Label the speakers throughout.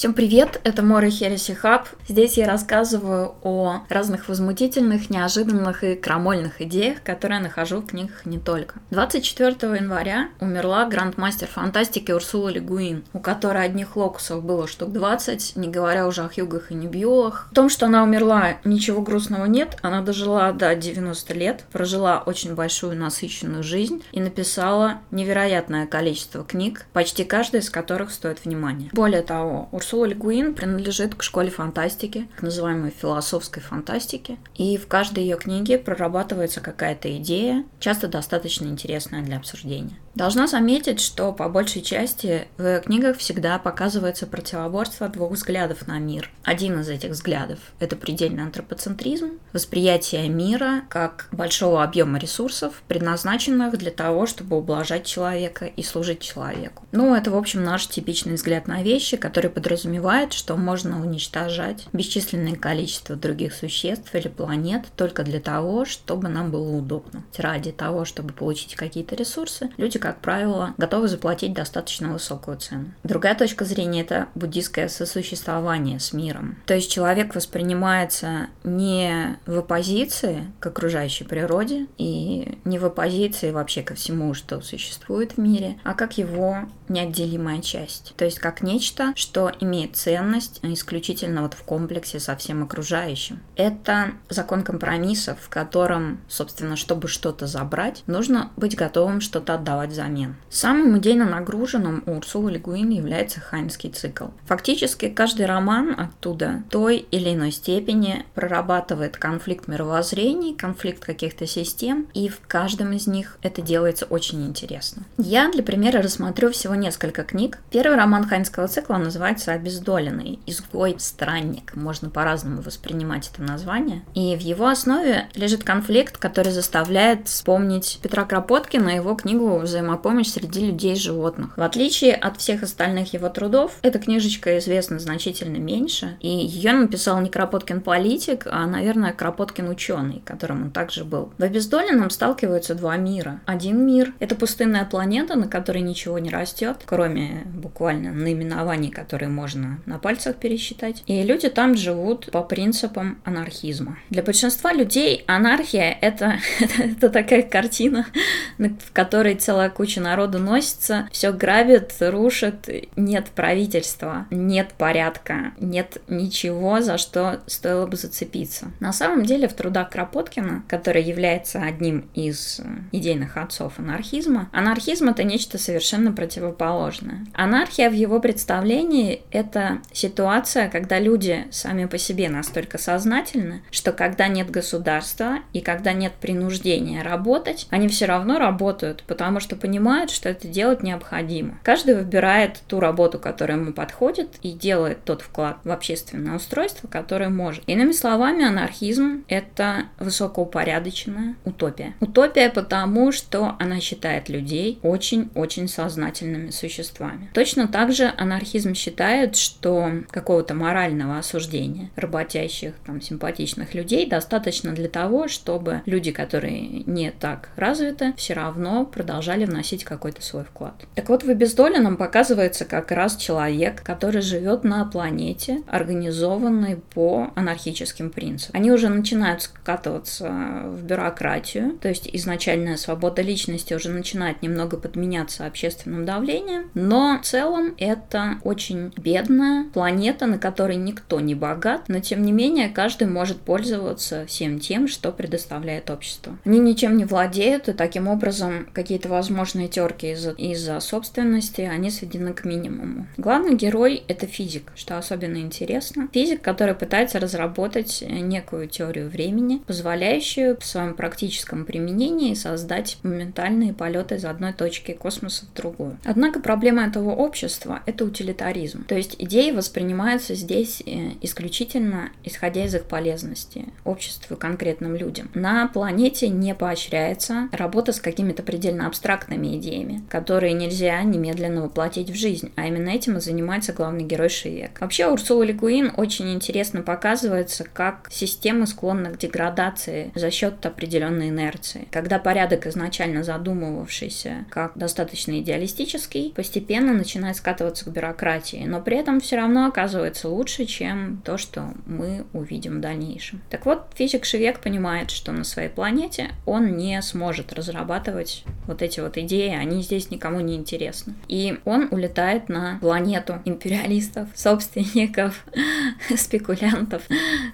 Speaker 1: Всем привет, это Мора Хереси Хаб. Здесь я рассказываю о разных возмутительных, неожиданных и крамольных идеях, которые я нахожу в книгах не только. 24 января умерла грандмастер фантастики Урсула Легуин, у которой одних локусов было штук 20, не говоря уже о Хьюгах и Небьюлах. В том, что она умерла, ничего грустного нет. Она дожила до 90 лет, прожила очень большую насыщенную жизнь и написала невероятное количество книг, почти каждая из которых стоит внимания. Более того, Урсула Легуин принадлежит к школе фантастики, к называемой философской фантастике, и в каждой ее книге прорабатывается какая-то идея, часто достаточно интересная для обсуждения. Должна заметить, что по большей части в книгах всегда показывается противоборство двух взглядов на мир. Один из этих взглядов – это предельный антропоцентризм, восприятие мира как большого объема ресурсов, предназначенных для того, чтобы ублажать человека и служить человеку. Ну, это, в общем, наш типичный взгляд на вещи, который подразумевает, что можно уничтожать бесчисленное количество других существ или планет только для того, чтобы нам было удобно. Ради того, чтобы получить какие-то ресурсы, люди как правило, готовы заплатить достаточно высокую цену. Другая точка зрения – это буддийское сосуществование с миром. То есть человек воспринимается не в оппозиции к окружающей природе и не в оппозиции вообще ко всему, что существует в мире, а как его неотделимая часть. То есть как нечто, что имеет ценность исключительно вот в комплексе со всем окружающим. Это закон компромиссов, в котором, собственно, чтобы что-то забрать, нужно быть готовым что-то отдавать взамен. Самым идейно нагруженным у Урсулы Легуин является Хайнский цикл. Фактически каждый роман оттуда той или иной степени прорабатывает конфликт мировоззрений, конфликт каких-то систем, и в каждом из них это делается очень интересно. Я для примера рассмотрю всего несколько книг. Первый роман Хайнского цикла называется «Обездоленный. Изгой. Странник». Можно по-разному воспринимать это название. И в его основе лежит конфликт, который заставляет вспомнить Петра Кропоткина и его книгу «Взаимодействие взаимопомощь среди людей и животных. В отличие от всех остальных его трудов, эта книжечка известна значительно меньше, и ее написал не Кропоткин политик, а, наверное, Кропоткин ученый, которым он также был. В обездоленном сталкиваются два мира. Один мир — это пустынная планета, на которой ничего не растет, кроме буквально наименований, которые можно на пальцах пересчитать. И люди там живут по принципам анархизма. Для большинства людей анархия — это, это, такая картина, в которой целая куча народу носится, все грабит, рушит, нет правительства, нет порядка, нет ничего, за что стоило бы зацепиться. На самом деле в трудах Кропоткина, который является одним из идейных отцов анархизма, анархизм это нечто совершенно противоположное. Анархия в его представлении это ситуация, когда люди сами по себе настолько сознательны, что когда нет государства и когда нет принуждения работать, они все равно работают, потому что понимают, что это делать необходимо. Каждый выбирает ту работу, которая ему подходит, и делает тот вклад в общественное устройство, которое может. Иными словами, анархизм — это высокоупорядоченная утопия. Утопия потому, что она считает людей очень-очень сознательными существами. Точно так же анархизм считает, что какого-то морального осуждения работящих, там, симпатичных людей достаточно для того, чтобы люди, которые не так развиты, все равно продолжали вносить какой-то свой вклад. Так вот, в обездоленном показывается как раз человек, который живет на планете, организованной по анархическим принципам. Они уже начинают скатываться в бюрократию, то есть изначальная свобода личности уже начинает немного подменяться общественным давлением, но в целом это очень бедная планета, на которой никто не богат, но тем не менее каждый может пользоваться всем тем, что предоставляет общество. Они ничем не владеют, и таким образом какие-то возможные терки из-за из собственности, они сведены к минимуму. Главный герой — это физик, что особенно интересно. Физик, который пытается разработать некую теорию времени, позволяющую в своем практическом применении создать моментальные полеты из одной точки космоса в другую. Однако проблема этого общества — это утилитаризм. То есть идеи воспринимаются здесь э, исключительно исходя из их полезности обществу и конкретным людям. На планете не поощряется работа с какими-то предельно абстрактными идеями, которые нельзя немедленно воплотить в жизнь, а именно этим и занимается главный герой Шиек. Вообще Урсула Легуин очень интересно показывается, как система склонна к деградации за счет определенной инерции. Когда порядок, изначально задумывавшийся как достаточно идеалистический, постепенно начинает скатываться к бюрократии, но при этом все равно оказывается лучше, чем то, что мы увидим в дальнейшем. Так вот, физик Шевек понимает, что на своей планете он не сможет разрабатывать вот эти вот идеи, они здесь никому не интересны. И он улетает на планету империалистов, собственников, спекулянтов,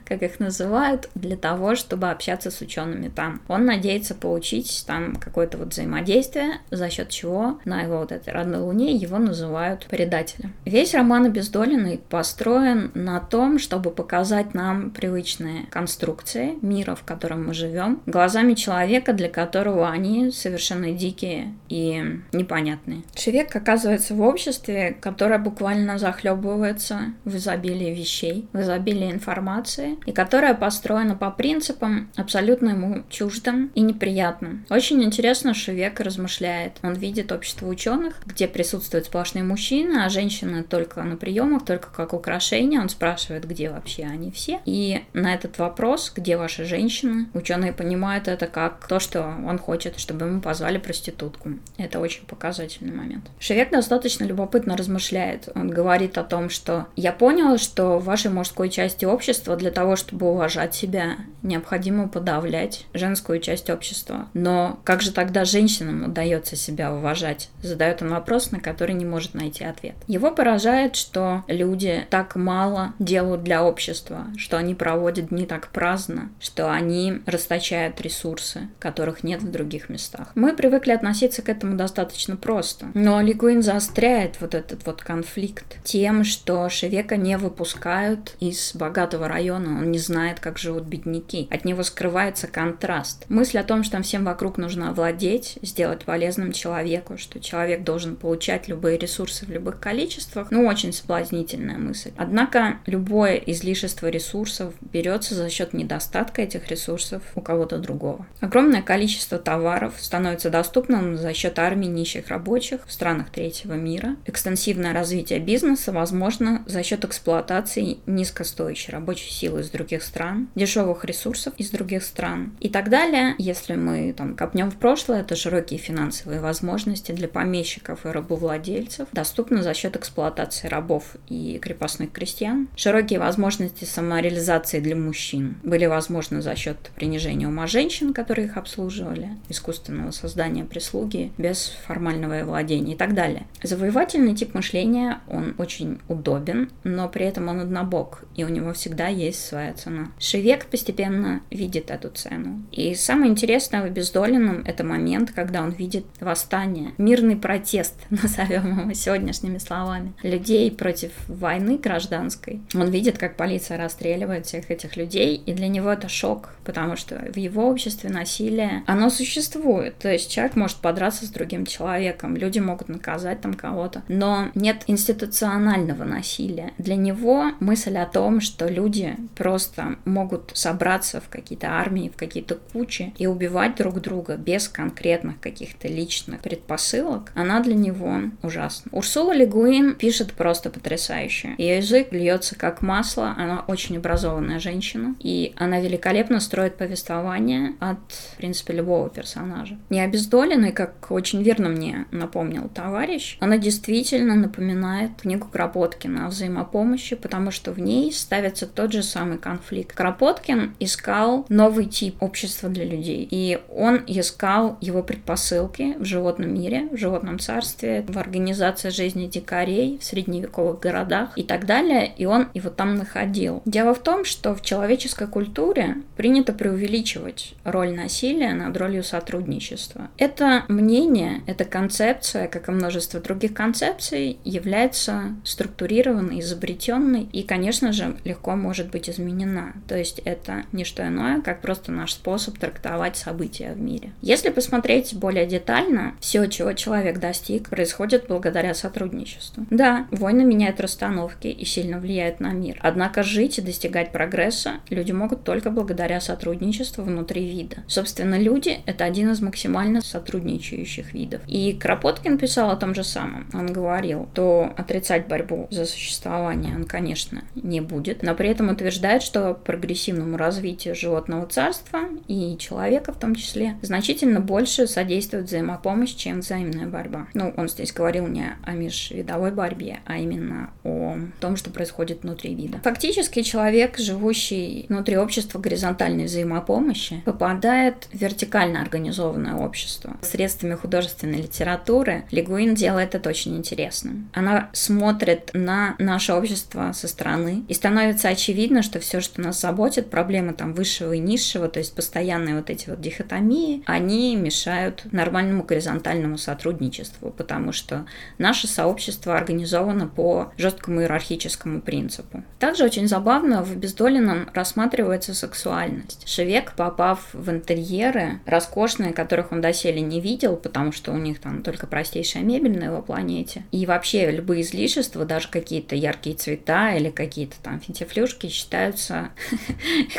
Speaker 1: как их называют, для того, чтобы общаться с учеными там. Он надеется получить там какое-то вот взаимодействие, за счет чего на его вот этой родной луне его называют предателем. Весь роман Обездоленный построен на том, чтобы показать нам привычные конструкции мира, в котором мы живем, глазами человека, для которого они совершенно дикие и непонятные. Шевек оказывается в обществе, которое буквально захлебывается в изобилии вещей, в изобилии информации, и которое построено по принципам абсолютно ему чуждым и неприятным. Очень интересно, что Шевек размышляет. Он видит общество ученых, где присутствуют сплошные мужчины, а женщины только на приемах, только как украшение. Он спрашивает, где вообще они все. И на этот вопрос, где ваши женщины, ученые понимают это как то, что он хочет, чтобы ему позвали проститутку. Это очень показательный момент. Шевек достаточно любопытно размышляет. Он говорит о том, что я понял, что в вашей мужской части общества для того, чтобы уважать себя, необходимо подавлять женскую часть общества. Но как же тогда женщинам удается себя уважать? Задает он вопрос, на который не может найти ответ. Его поражает, что люди так мало делают для общества, что они проводят дни так праздно, что они расточают ресурсы, которых нет в других местах. Мы привыкли относиться к этому достаточно просто. Но Лигуин заостряет вот этот вот конфликт тем, что Шевека не выпускают из богатого района, он не знает, как живут бедняки. От него скрывается контраст. Мысль о том, что всем вокруг нужно овладеть, сделать полезным человеку, что человек должен получать любые ресурсы в любых количествах, ну, очень соблазнительная мысль. Однако любое излишество ресурсов берется за счет недостатка этих ресурсов у кого-то другого. Огромное количество товаров становится доступным за счет армии нищих рабочих в странах третьего мира. Экстенсивное развитие бизнеса возможно за счет эксплуатации низкостоящей рабочей силы из других стран, дешевых ресурсов из других стран и так далее. Если мы там копнем в прошлое, это широкие финансовые возможности для помещиков и рабовладельцев, доступны за счет эксплуатации рабов и крепостных крестьян. Широкие возможности самореализации для мужчин были возможны за счет принижения ума женщин, которые их обслуживали, искусственного создания прислуги без формального владения и так далее. Завоевательный тип мышления, он очень удобен, но при этом он однобок, и у него всегда есть своя цена. Шевек постепенно видит эту цену. И самое интересное в обездоленном это момент, когда он видит восстание, мирный протест, назовем его сегодняшними словами, людей против войны гражданской. Он видит, как полиция расстреливает всех этих людей, и для него это шок, потому что в его обществе насилие, оно существует. То есть человек может подраться с другим человеком, люди могут наказать там кого-то, но нет институционального насилия. Для него мысль о том, что люди просто могут собраться в какие-то армии, в какие-то кучи и убивать друг друга без конкретных каких-то личных предпосылок, она для него ужасна. Урсула Легуин пишет просто потрясающе. Ее язык льется как масло, она очень образованная женщина, и она великолепно строит повествование от, в принципе, любого персонажа. Не обездоленный, как очень верно мне напомнил товарищ, она действительно напоминает книгу Кропоткина о взаимопомощи, потому что в ней ставится тот же самый конфликт. Кропоткин искал новый тип общества для людей, и он искал его предпосылки в животном мире, в животном царстве, в организации жизни дикарей, в средневековых городах и так далее, и он его там находил. Дело в том, что в человеческой культуре принято преувеличивать роль насилия над ролью сотрудничества. Это мнение, эта концепция, как и множество других концепций, является структурированной, изобретенной и, конечно же, легко может быть изменена. То есть это не что иное, как просто наш способ трактовать события в мире. Если посмотреть более детально, все, чего человек достиг, происходит благодаря сотрудничеству. Да, войны меняют расстановки и сильно влияют на мир. Однако жить и достигать прогресса люди могут только благодаря сотрудничеству внутри вида. Собственно, люди — это один из максимально сотрудничающих видов. И Кропоткин писал о том же самом. Он говорил, то отрицать борьбу за существование он, конечно, не будет, но при этом утверждает, что прогрессивному развитию животного царства и человека в том числе значительно больше содействует взаимопомощь, чем взаимная борьба. Ну, он здесь говорил не о межвидовой борьбе, а именно о том, что происходит внутри вида. Фактически человек, живущий внутри общества горизонтальной взаимопомощи, попадает в вертикально организованное общество. Средствами художественной литературы Лигуин делает это очень интересным. Она смотрит на наше общество со стороны, и становится очевидно, что все, что нас заботит, проблемы там высшего и низшего, то есть постоянные вот эти вот дихотомии, они мешают нормальному горизонтальному сотрудничеству, потому что наше сообщество организовано по жесткому иерархическому принципу. Также очень забавно в Бездолином рассматривается сексуальность. Шевек, попав в интерьеры, роскошные, которых он доселе не видел, потому что у них там только простейшая мебель на его планете, и вообще любые излишества, даже какие-то яркие цвета или какие-то там финтифлюшки считаются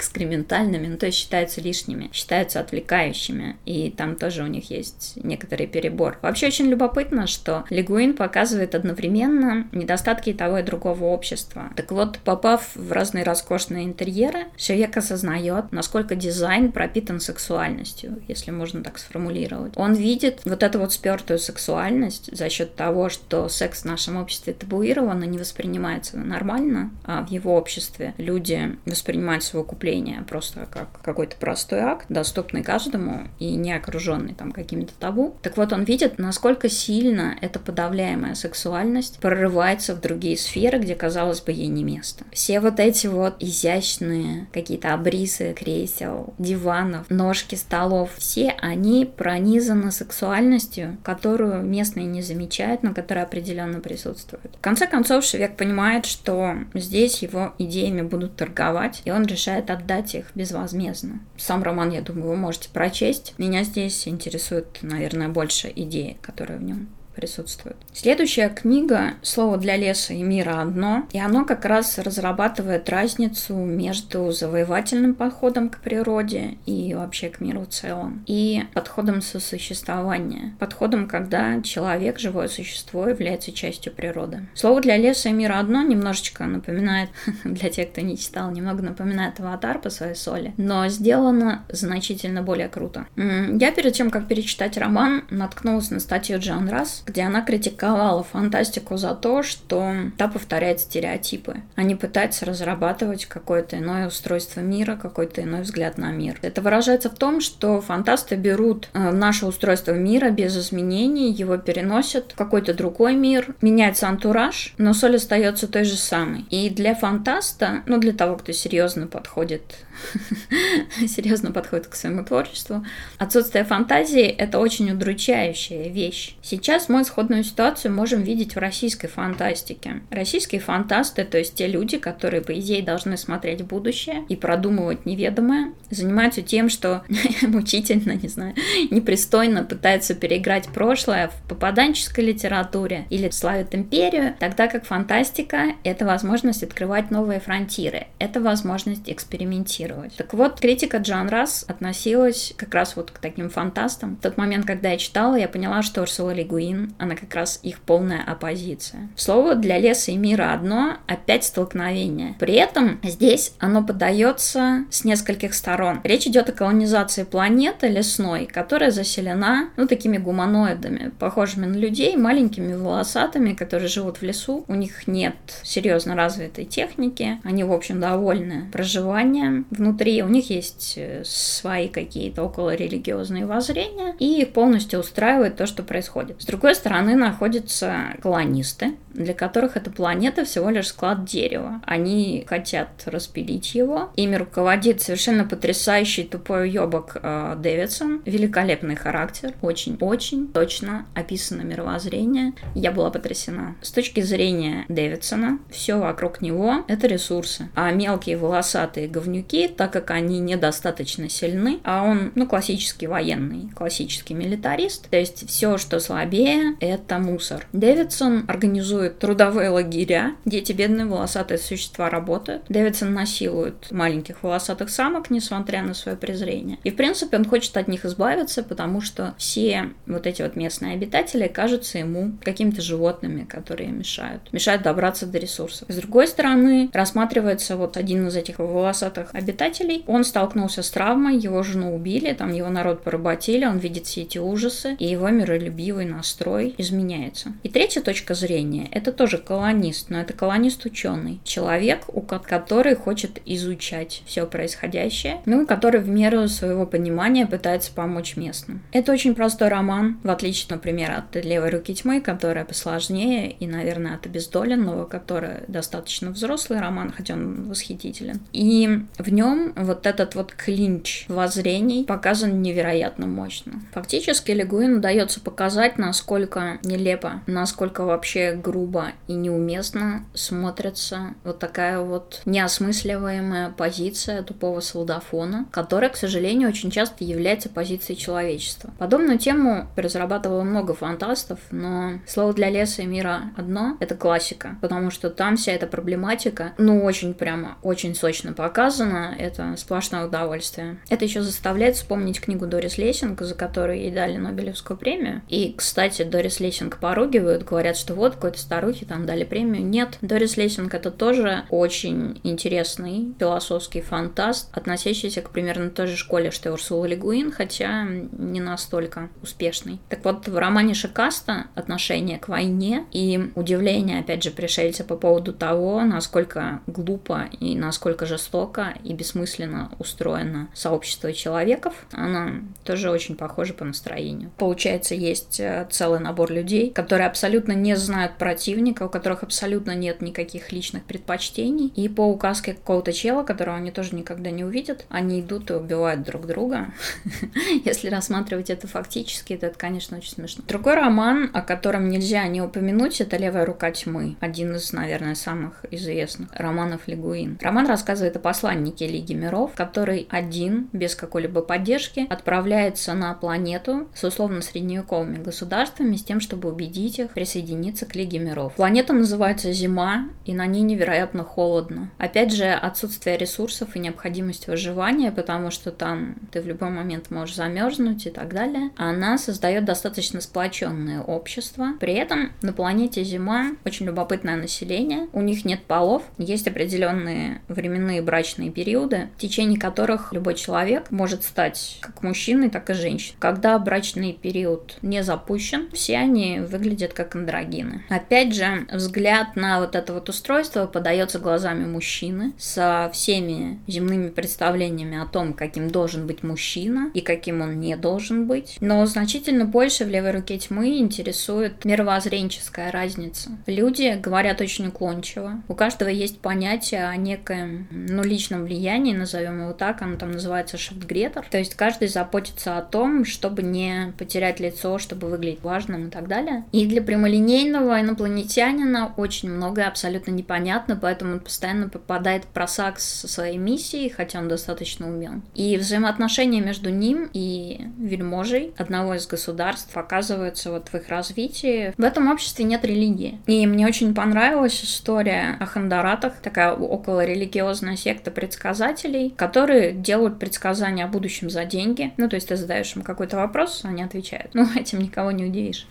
Speaker 1: экскрементальными, ну, то есть считаются лишними, считаются отвлекающими, и там тоже у них есть некоторый перебор. Вообще очень любопытно, что Лигуин показывает одновременно недостатки того и другого общества. Так вот, попав в разные роскошные интерьеры, человек осознает, насколько дизайн пропитан сексуальностью, если можно так сформулировать. Он видит вот эту вот спертую сексуальность за счет того, что секс в нашем обществе табуирован и не воспринимается нормально, а в его обществе люди воспринимают свое купление преступление, просто как какой-то простой акт, доступный каждому и не окруженный там какими-то табу. Так вот, он видит, насколько сильно эта подавляемая сексуальность прорывается в другие сферы, где, казалось бы, ей не место. Все вот эти вот изящные какие-то обрисы кресел, диванов, ножки столов, все они пронизаны сексуальностью, которую местные не замечают, но которая определенно присутствует. В конце концов, Шевек понимает, что здесь его идеями будут торговать, и он решает отдать их безвозмездно. Сам роман, я думаю, вы можете прочесть. Меня здесь интересует, наверное, больше идеи, которые в нем присутствует. Следующая книга «Слово для леса и мира одно», и оно как раз разрабатывает разницу между завоевательным подходом к природе и вообще к миру в целом, и подходом сосуществования, подходом, когда человек, живое существо, является частью природы. «Слово для леса и мира одно» немножечко напоминает, для тех, кто не читал, немного напоминает «Аватар» по своей соли, но сделано значительно более круто. Я перед тем, как перечитать роман, наткнулась на статью Джан Расс, где она критиковала фантастику за то, что та повторяет стереотипы. Они пытаются разрабатывать какое-то иное устройство мира, какой-то иной взгляд на мир. Это выражается в том, что фантасты берут э, наше устройство мира без изменений, его переносят в какой-то другой мир, меняется антураж, но соль остается той же самой. И для фантаста, ну для того, кто серьезно подходит серьезно подходит к своему творчеству. Отсутствие фантазии – это очень удручающая вещь. Сейчас мы исходную ситуацию можем видеть в российской фантастике. Российские фантасты, то есть те люди, которые, по идее, должны смотреть будущее и продумывать неведомое, занимаются тем, что мучительно, не знаю, непристойно пытаются переиграть прошлое в попаданческой литературе или славят империю, тогда как фантастика – это возможность открывать новые фронтиры, это возможность экспериментировать. Так вот, критика Джан Расс относилась как раз вот к таким фантастам. В тот момент, когда я читала, я поняла, что Урсула Лигуин, она как раз их полная оппозиция. Слово для леса и мира одно, опять столкновение. При этом здесь оно подается с нескольких сторон. Речь идет о колонизации планеты лесной, которая заселена, ну, такими гуманоидами, похожими на людей, маленькими волосатыми, которые живут в лесу. У них нет серьезно развитой техники, они, в общем, довольны проживанием внутри, у них есть э, свои какие-то околорелигиозные воззрения, и их полностью устраивает то, что происходит. С другой стороны находятся колонисты, для которых эта планета всего лишь склад дерева. Они хотят распилить его. Ими руководит совершенно потрясающий тупой уебок э, Дэвидсон. Великолепный характер. Очень-очень точно описано мировоззрение. Я была потрясена. С точки зрения Дэвидсона, все вокруг него — это ресурсы. А мелкие волосатые говнюки, так как они недостаточно сильны, а он, ну, классический военный, классический милитарист, то есть все, что слабее, это мусор. Дэвидсон организует трудовые лагеря, где эти бедные волосатые существа работают. Дэвидсон насилует маленьких волосатых самок, несмотря на свое презрение. И, в принципе, он хочет от них избавиться, потому что все вот эти вот местные обитатели кажутся ему какими-то животными, которые мешают. Мешают добраться до ресурсов. С другой стороны, рассматривается вот один из этих волосатых обитателей. Он столкнулся с травмой, его жену убили, там его народ поработили, он видит все эти ужасы, и его миролюбивый настрой строй изменяется. И третья точка зрения – это тоже колонист, но это колонист-ученый. Человек, у который хочет изучать все происходящее, ну и который в меру своего понимания пытается помочь местным. Это очень простой роман, в отличие, например, от «Левой руки тьмы», которая посложнее, и, наверное, от «Обездоленного», который достаточно взрослый роман, хотя он восхитителен. И в нем вот этот вот клинч воззрений показан невероятно мощно. Фактически Легуин удается показать, насколько нелепо, насколько вообще грубо и неуместно смотрится вот такая вот неосмысливаемая позиция тупого солдафона, которая, к сожалению, очень часто является позицией человечества. Подобную тему разрабатывало много фантастов, но слово для леса и мира одно — это классика, потому что там вся эта проблематика, ну, очень прямо, очень сочно показана, это сплошное удовольствие. Это еще заставляет вспомнить книгу Дорис Лессинг, за которую ей дали Нобелевскую премию. И, кстати, Дорис Лессинг поругивают, говорят, что вот какой-то старухе там дали премию. Нет, Дорис Лессинг это тоже очень интересный философский фантаст, относящийся к примерно той же школе, что и Урсула Ле Гуин, хотя не настолько успешный. Так вот, в романе Шикаста отношение к войне и удивление, опять же, пришельца по поводу того, насколько глупо и насколько жестоко и бессмысленно устроено сообщество человеков, она тоже очень похожа по настроению. Получается, есть э, целый набор людей, которые абсолютно не знают противника, у которых абсолютно нет никаких личных предпочтений, и по указке какого-то чела, которого они тоже никогда не увидят, они идут и убивают друг друга. Если рассматривать это фактически, то это, конечно, очень смешно. Другой роман, о котором нельзя не упомянуть, это «Левая рука тьмы». Один из, наверное, самых известных романов Лигуин. Роман рассказывает о посланнике Лиги миров, который один, без какой-либо поддержки, отправляется на планету с условно-средневековыми государствами с тем, чтобы убедить их присоединиться к Лиге миров. Планета называется Зима, и на ней невероятно холодно. Опять же, отсутствие ресурсов и необходимость выживания, потому что там ты в любой момент можешь замерзнуть и так далее. Она создает достаточно сплоченное общество. При этом на планете Зима очень любопытное население. У них нет полов, есть определенные временные брачные периоды, в течение которых любой человек может стать как мужчиной, так и женщиной. Когда брачный период не запущен, все они выглядят как андрогины. Опять же, взгляд на вот это вот устройство подается глазами мужчины со всеми земными представлениями о том, каким должен быть мужчина и каким он не должен быть. Но значительно больше в левой руке тьмы интересует мировоззренческая разница. Люди говорят очень уклончиво. У каждого есть понятие о некоем, ну, личном влиянии, назовем его так, оно там называется шифтгретер. То есть каждый заботится о том, чтобы не потерять лицо, чтобы выглядеть важным и так далее. И для прямолинейного инопланетянина очень многое абсолютно непонятно, поэтому он постоянно попадает в просак со своей миссией, хотя он достаточно умен. И взаимоотношения между ним и вельможей одного из государств оказываются вот в их развитии. В этом обществе нет религии. И мне очень понравилась история о хандаратах, такая около религиозная секта предсказателей, которые делают предсказания о будущем за деньги. Ну, то есть ты задаешь им какой-то вопрос, они отвечают. Ну, этим никого не удивишь. говоришь.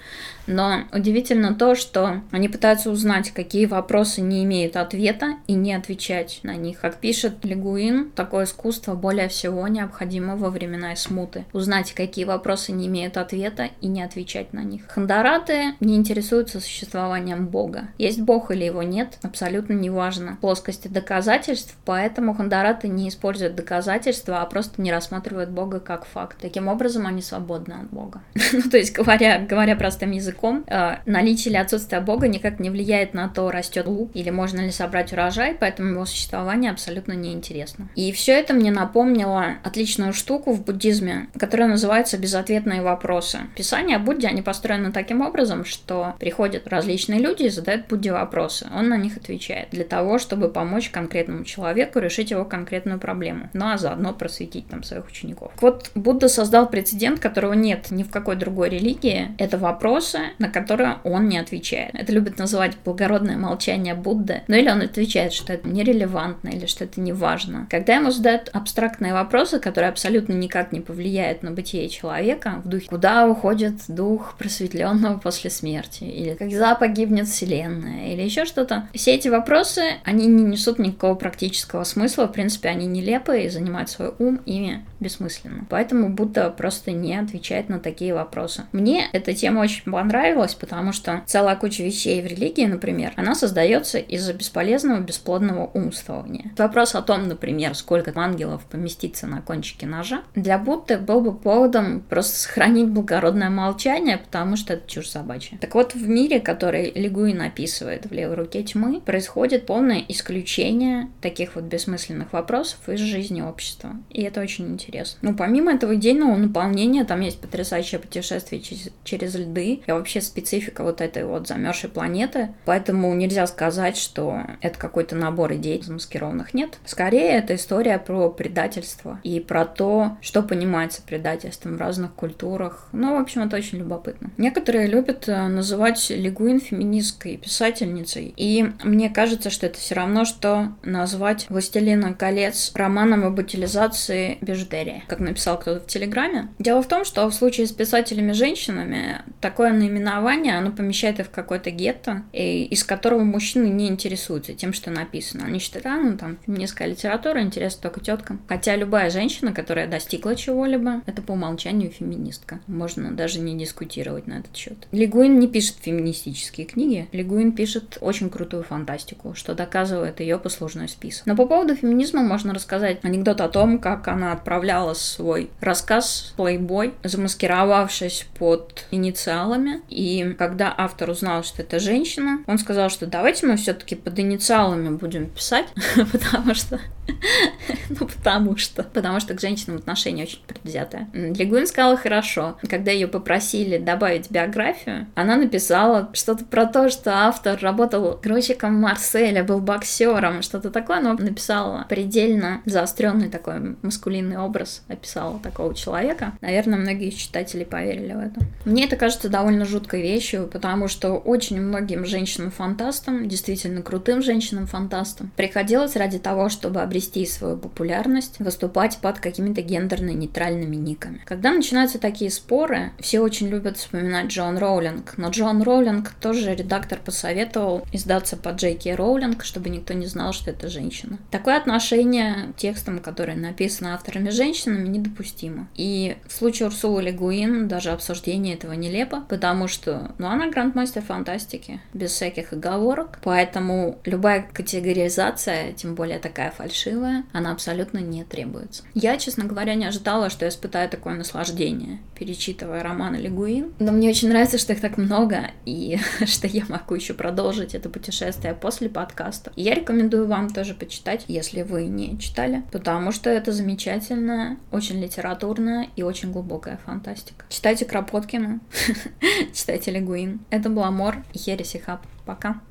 Speaker 1: Но удивительно то, что они пытаются узнать, какие вопросы не имеют ответа, и не отвечать на них. Как пишет Легуин, такое искусство более всего необходимо во времена смуты. Узнать, какие вопросы не имеют ответа, и не отвечать на них. Хандараты не интересуются существованием Бога. Есть Бог или его нет, абсолютно неважно. Плоскости доказательств, поэтому хандараты не используют доказательства, а просто не рассматривают Бога как факт. Таким образом, они свободны от Бога. ну, то есть, говоря, говоря простым языком, э, наличие или отсутствие Бога никак не влияет на то, растет лук или можно ли собрать урожай, поэтому его существование абсолютно неинтересно. И все это мне напомнило отличную штуку в буддизме, которая называется «безответные вопросы». Писания о они построены таким образом, что приходят различные люди и задают Будде вопросы. Он на них отвечает для того, чтобы помочь конкретному человеку решить его конкретную проблему, ну а заодно просветить там своих учеников. Вот Будда создал прецедент, которого нет ни в какой другой религии. Это вопросы, на которые он не отвечает. Это любят называть благородное молчание Будды. Ну или он отвечает, что это нерелевантно или что это не важно. Когда ему задают абстрактные вопросы, которые абсолютно никак не повлияют на бытие человека, в духе «Куда уходит дух просветленного после смерти?» или «Когда погибнет Вселенная?» или еще что-то. Все эти вопросы, они не несут никакого практического смысла, в принципе, они нелепые и занимать свой ум ими бессмысленно. Поэтому Будда просто не отвечает на такие вопросы. Мне эта тема очень понравилась, нравилось, потому что целая куча вещей в религии, например, она создается из-за бесполезного, бесплодного умствования. Вопрос о том, например, сколько ангелов поместится на кончике ножа, для Будды был бы поводом просто сохранить благородное молчание, потому что это чушь собачья. Так вот, в мире, который Лигуин описывает в левой руке тьмы, происходит полное исключение таких вот бессмысленных вопросов из жизни общества. И это очень интересно. Ну, помимо этого идейного наполнения, там есть потрясающее путешествие через, через льды и вообще специфика вот этой вот замерзшей планеты. Поэтому нельзя сказать, что это какой-то набор идей замаскированных. Нет. Скорее, это история про предательство и про то, что понимается предательством в разных культурах. Ну, в общем, это очень любопытно. Некоторые любят э, называть Лигуин феминистской писательницей. И мне кажется, что это все равно, что назвать «Властелина колец» романом об утилизации бижутерии, как написал кто-то в Телеграме. Дело в том, что в случае с писателями-женщинами такое наименование, оно помещает их в какой-то гетто, и, из которого мужчины не интересуются тем, что написано. Они считают, а, ну там, феминистская литература интересна только теткам. Хотя любая женщина, которая достигла чего-либо, это по умолчанию феминистка. Можно даже не дискутировать на этот счет. Лигуин не пишет феминистические книги. Лигуин пишет очень крутую фантастику, что доказывает ее послужной список. Но по поводу феминизма можно рассказать анекдот о том, как она отправляла свой рассказ «Плейбой», замаскировавшись под инициалами. И когда автор узнал, что это женщина, он сказал, что давайте мы все-таки под инициалами будем писать, потому что ну, потому что. Потому что к женщинам отношение очень предвзятое. Легуин сказала хорошо. Когда ее попросили добавить биографию, она написала что-то про то, что автор работал грузчиком Марселя, был боксером, что-то такое, но написала предельно заостренный такой маскулинный образ, описала такого человека. Наверное, многие читатели поверили в это. Мне это кажется довольно жуткой вещью, потому что очень многим женщинам-фантастам, действительно крутым женщинам-фантастам, приходилось ради того, чтобы обрести свою популярность, выступать под какими-то гендерно-нейтральными никами. Когда начинаются такие споры, все очень любят вспоминать Джон Роулинг, но Джон Роулинг тоже редактор посоветовал издаться под Джей Кей Роулинг, чтобы никто не знал, что это женщина. Такое отношение к текстам, которые написаны авторами-женщинами, недопустимо. И в случае Урсулы Легуин даже обсуждение этого нелепо, потому что, ну, она грандмастер фантастики, без всяких оговорок, поэтому любая категоризация, тем более такая фальшивая, она абсолютно не требуется. Я, честно говоря, не ожидала, что я испытаю такое наслаждение, перечитывая романы Лигуин. Но мне очень нравится, что их так много, и что я могу еще продолжить это путешествие после подкаста. Я рекомендую вам тоже почитать, если вы не читали, потому что это замечательная, очень литературная и очень глубокая фантастика. Читайте Кропоткина, читайте Лигуин. Это был Амор и Хереси Хаб. Пока.